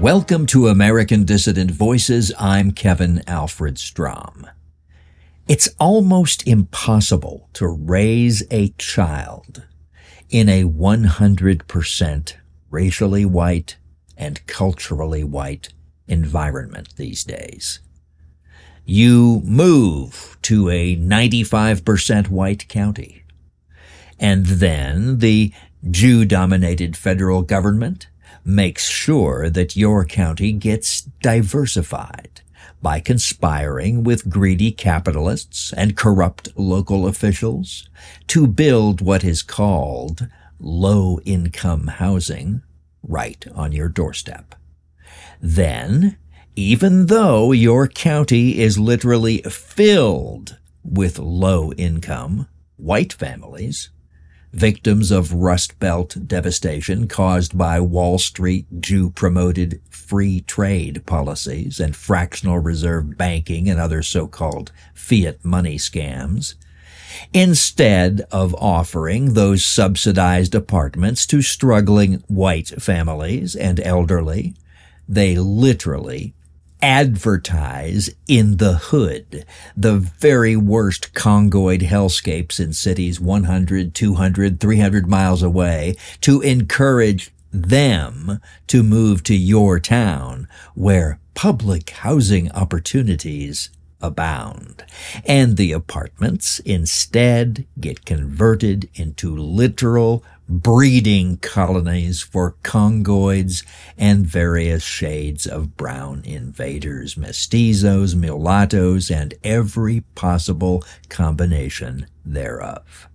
Welcome to American Dissident Voices. I'm Kevin Alfred Strom. It's almost impossible to raise a child in a 100% racially white and culturally white environment these days. You move to a 95% white county. And then the Jew dominated federal government makes sure that your county gets diversified by conspiring with greedy capitalists and corrupt local officials to build what is called low income housing right on your doorstep. Then, even though your county is literally filled with low income white families, victims of Rust Belt devastation caused by Wall Street Jew promoted free trade policies and fractional reserve banking and other so-called fiat money scams, instead of offering those subsidized apartments to struggling white families and elderly, they literally advertise in the hood, the very worst Congoid hellscapes in cities 100, 200, 300 miles away to encourage them to move to your town where public housing opportunities abound. And the apartments instead get converted into literal breeding colonies for Congoids and various shades of brown invaders, mestizos, mulattoes, and every possible combination thereof.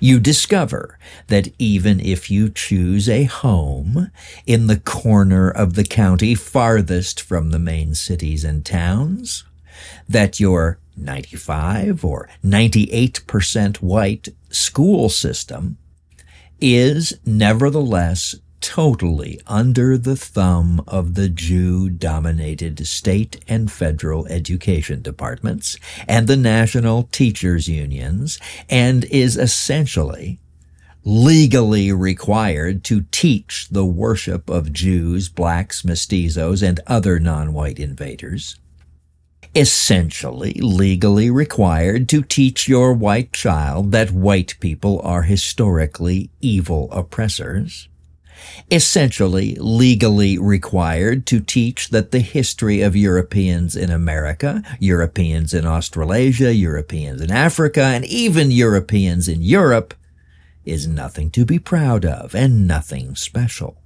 You discover that even if you choose a home in the corner of the county farthest from the main cities and towns, that your 95 or 98% white school system is nevertheless totally under the thumb of the Jew dominated state and federal education departments and the national teachers unions and is essentially legally required to teach the worship of Jews, blacks, mestizos, and other non-white invaders essentially legally required to teach your white child that white people are historically evil oppressors, essentially legally required to teach that the history of Europeans in America, Europeans in Australasia, Europeans in Africa, and even Europeans in Europe is nothing to be proud of and nothing special.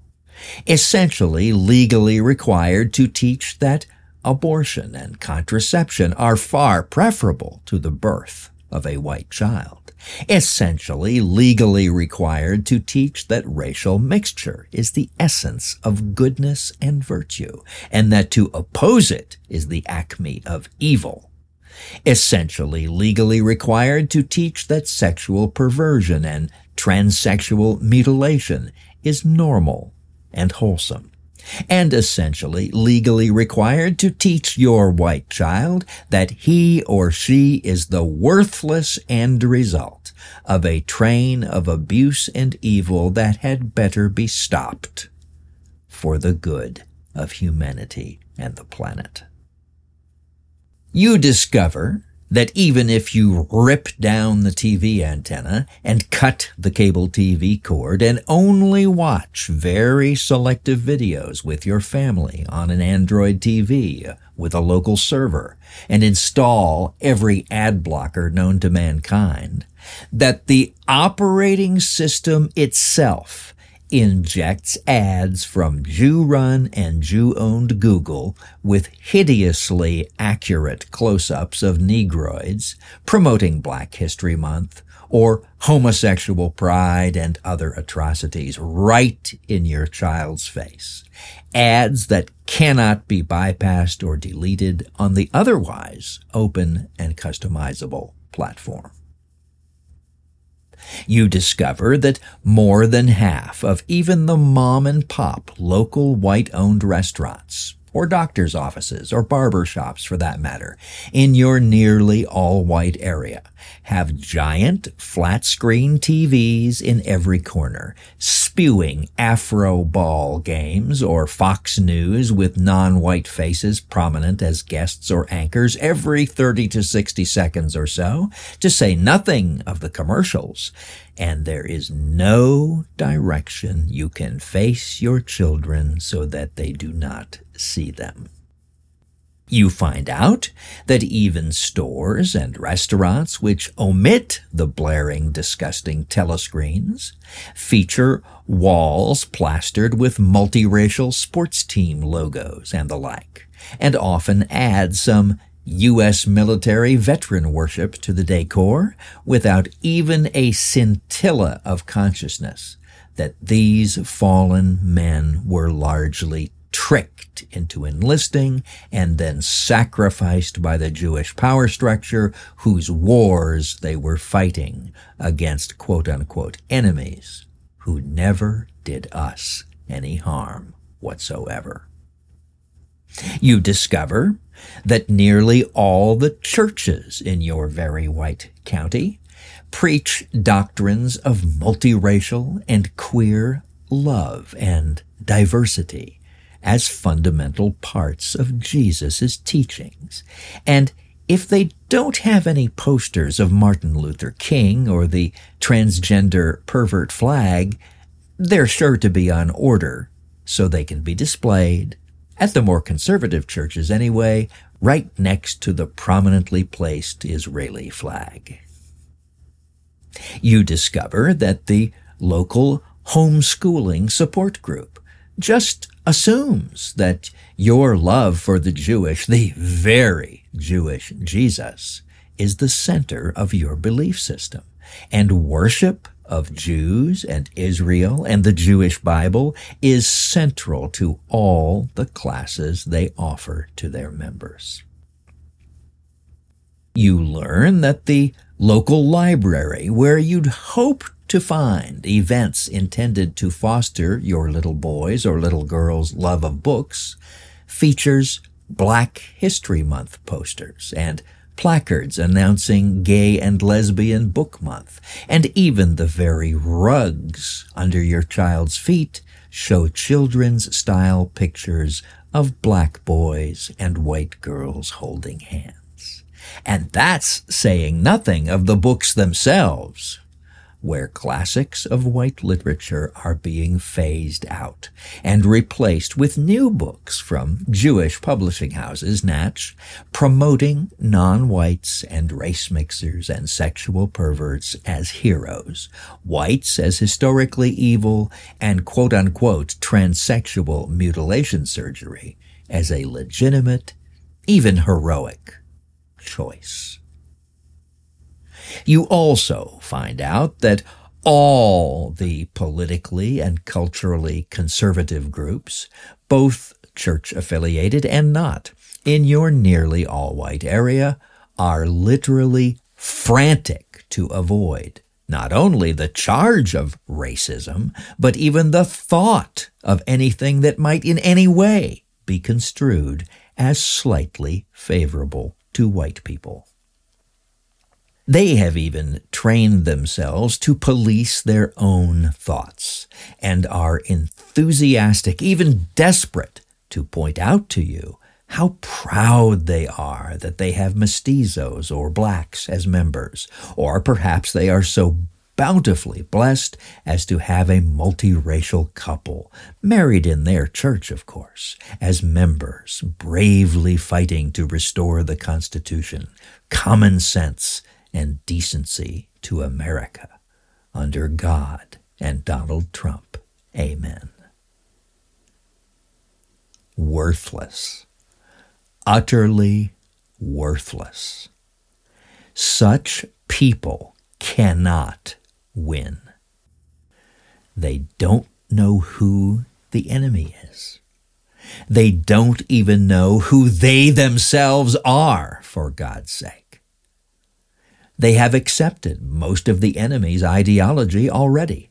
Essentially legally required to teach that abortion and contraception are far preferable to the birth of a white child, essentially legally required to teach that racial mixture is the essence of goodness and virtue, and that to oppose it is the acme of evil. Essentially legally required to teach that sexual perversion and transsexual mutilation is normal and wholesome and essentially legally required to teach your white child that he or she is the worthless end result of a train of abuse and evil that had better be stopped for the good of humanity and the planet. You discover that even if you rip down the TV antenna and cut the cable TV cord and only watch very selective videos with your family on an Android TV with a local server and install every ad blocker known to mankind, that the operating system itself injects ads from Jew-run and Jew-owned Google with hideously accurate close-ups of Negroids promoting Black History Month or homosexual pride and other atrocities right in your child's face. Ads that cannot be bypassed or deleted on the otherwise open and customizable platform you discover that more than half of even the mom and pop local white owned restaurants or doctor's offices or barber shops for that matter in your nearly all white area have giant flat screen TVs in every corner spewing Afro ball games or Fox News with non-white faces prominent as guests or anchors every 30 to 60 seconds or so, to say nothing of the commercials. And there is no direction you can face your children so that they do not see them. You find out that even stores and restaurants which omit the blaring, disgusting telescreens feature walls plastered with multiracial sports team logos and the like, and often add some U.S. military veteran worship to the decor without even a scintilla of consciousness that these fallen men were largely tricked into enlisting and then sacrificed by the Jewish power structure whose wars they were fighting against quote unquote enemies who never did us any harm whatsoever. You discover that nearly all the churches in your very white county preach doctrines of multiracial and queer love and diversity as fundamental parts of Jesus' teachings. And if they don't have any posters of Martin Luther King or the transgender pervert flag, they're sure to be on order so they can be displayed, at the more conservative churches anyway, right next to the prominently placed Israeli flag. You discover that the local homeschooling support group just assumes that your love for the Jewish, the very Jewish Jesus, is the center of your belief system. And worship of Jews and Israel and the Jewish Bible is central to all the classes they offer to their members. You learn that the local library, where you'd hope to find events intended to foster your little boy's or little girl's love of books, features Black History Month posters and placards announcing Gay and Lesbian Book Month, and even the very rugs under your child's feet show children's style pictures of black boys and white girls holding hands. And that's saying nothing of the books themselves, where classics of white literature are being phased out and replaced with new books from Jewish publishing houses, Natch, promoting non-whites and race mixers and sexual perverts as heroes, whites as historically evil, and quote-unquote transsexual mutilation surgery as a legitimate, even heroic choice you also find out that all the politically and culturally conservative groups, both church affiliated and not, in your nearly all white area, are literally frantic to avoid not only the charge of racism, but even the thought of anything that might in any way be construed as slightly favorable to white people. They have even trained themselves to police their own thoughts and are enthusiastic, even desperate, to point out to you how proud they are that they have mestizos or blacks as members, or perhaps they are so bountifully blessed as to have a multiracial couple, married in their church, of course, as members, bravely fighting to restore the Constitution, common sense, and decency to America under God and Donald Trump. Amen. Worthless. Utterly worthless. Such people cannot win. They don't know who the enemy is. They don't even know who they themselves are, for God's sake. They have accepted most of the enemy's ideology already,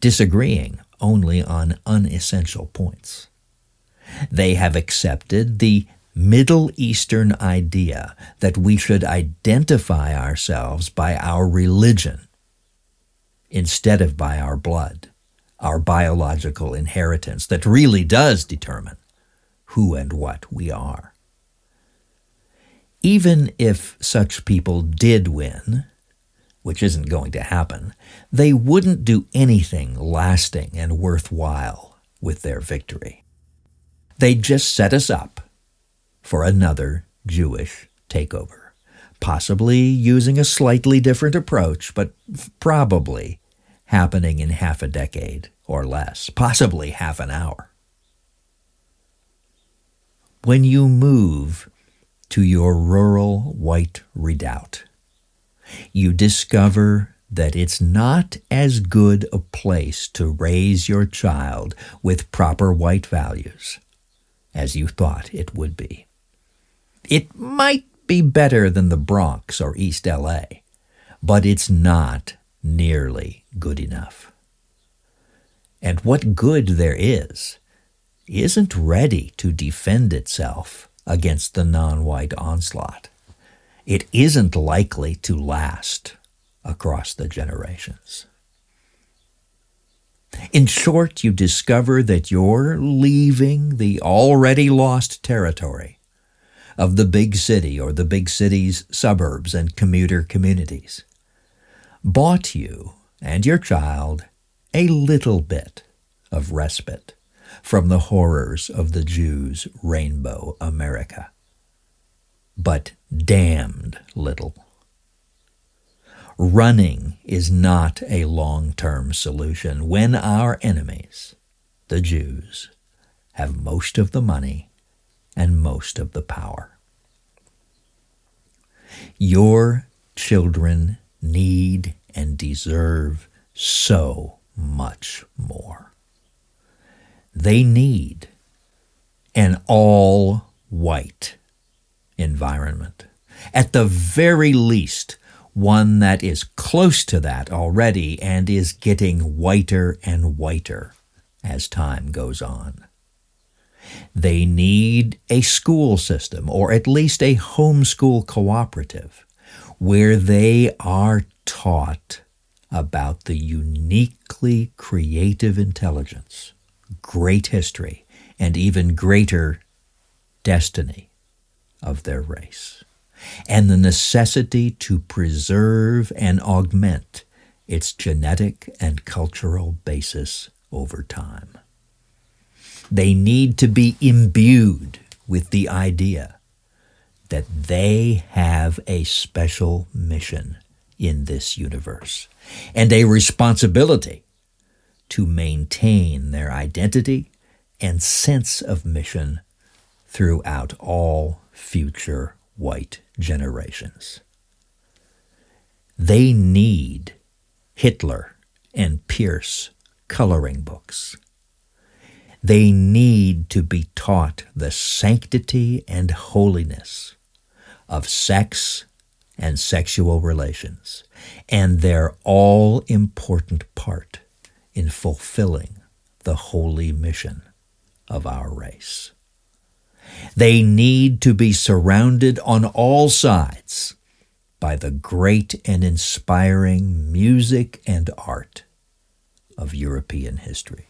disagreeing only on unessential points. They have accepted the Middle Eastern idea that we should identify ourselves by our religion instead of by our blood, our biological inheritance that really does determine who and what we are. Even if such people did win, which isn't going to happen, they wouldn't do anything lasting and worthwhile with their victory. They'd just set us up for another Jewish takeover, possibly using a slightly different approach, but probably happening in half a decade or less, possibly half an hour. When you move to your rural white redoubt, you discover that it's not as good a place to raise your child with proper white values as you thought it would be. It might be better than the Bronx or East LA, but it's not nearly good enough. And what good there is isn't ready to defend itself against the non white onslaught it isn't likely to last across the generations. In short, you discover that you're leaving the already lost territory of the big city or the big city's suburbs and commuter communities. Bought you and your child a little bit of respite from the horrors of the Jews' rainbow America but damned little. Running is not a long term solution when our enemies, the Jews, have most of the money and most of the power. Your children need and deserve so much more. They need an all white environment. At the very least, one that is close to that already and is getting whiter and whiter as time goes on. They need a school system, or at least a homeschool cooperative, where they are taught about the uniquely creative intelligence, great history, and even greater destiny of their race, and the necessity to preserve and augment its genetic and cultural basis over time. They need to be imbued with the idea that they have a special mission in this universe and a responsibility to maintain their identity and sense of mission throughout all future white generations. They need Hitler and Pierce coloring books. They need to be taught the sanctity and holiness of sex and sexual relations and their all important part in fulfilling the holy mission of our race. They need to be surrounded on all sides by the great and inspiring music and art of European history.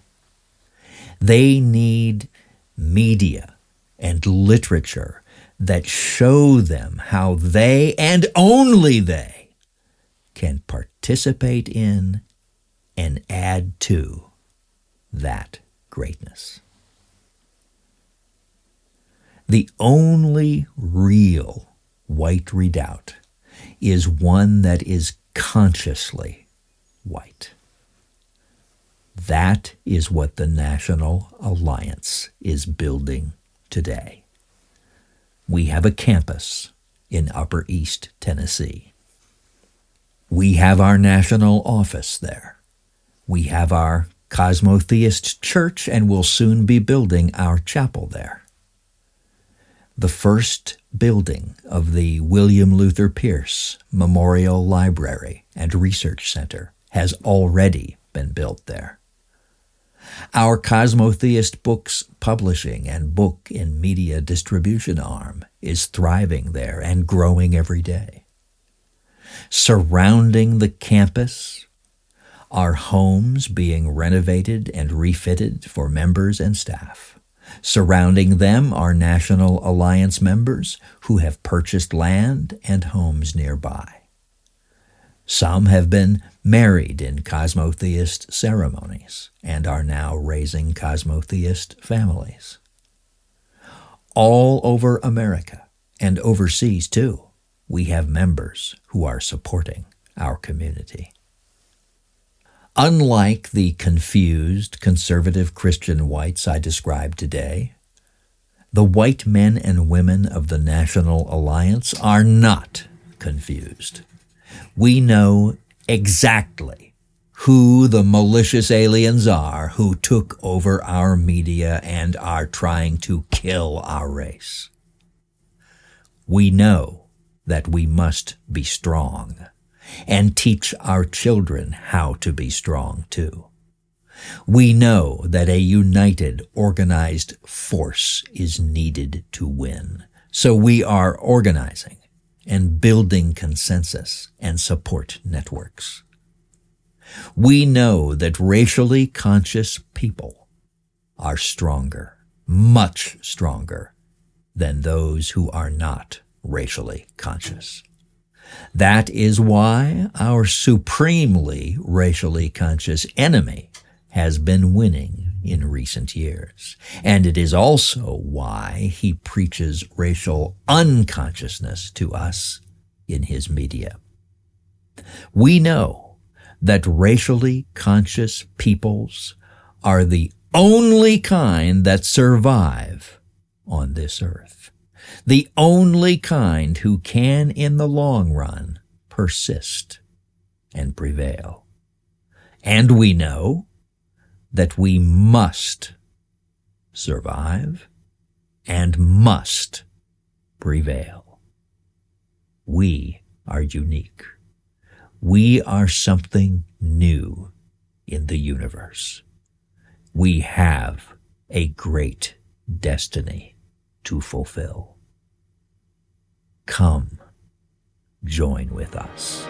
They need media and literature that show them how they and only they can participate in and add to that greatness. The only real white redoubt is one that is consciously white. That is what the National Alliance is building today. We have a campus in Upper East Tennessee. We have our national office there. We have our Cosmotheist church and will soon be building our chapel there the first building of the William Luther Pierce Memorial Library and Research Center has already been built there. Our Cosmotheist Books publishing and book and media distribution arm is thriving there and growing every day. Surrounding the campus Our homes being renovated and refitted for members and staff. Surrounding them are National Alliance members who have purchased land and homes nearby. Some have been married in cosmotheist ceremonies and are now raising cosmotheist families. All over America and overseas too, we have members who are supporting our community. Unlike the confused conservative Christian whites I described today, the white men and women of the National Alliance are not confused. We know exactly who the malicious aliens are who took over our media and are trying to kill our race. We know that we must be strong and teach our children how to be strong too. We know that a united, organized force is needed to win. So we are organizing and building consensus and support networks. We know that racially conscious people are stronger, much stronger than those who are not racially conscious. That is why our supremely racially conscious enemy has been winning in recent years. And it is also why he preaches racial unconsciousness to us in his media. We know that racially conscious peoples are the only kind that survive on this earth. The only kind who can in the long run persist and prevail. And we know that we must survive and must prevail. We are unique. We are something new in the universe. We have a great destiny to fulfill. Come, join with us.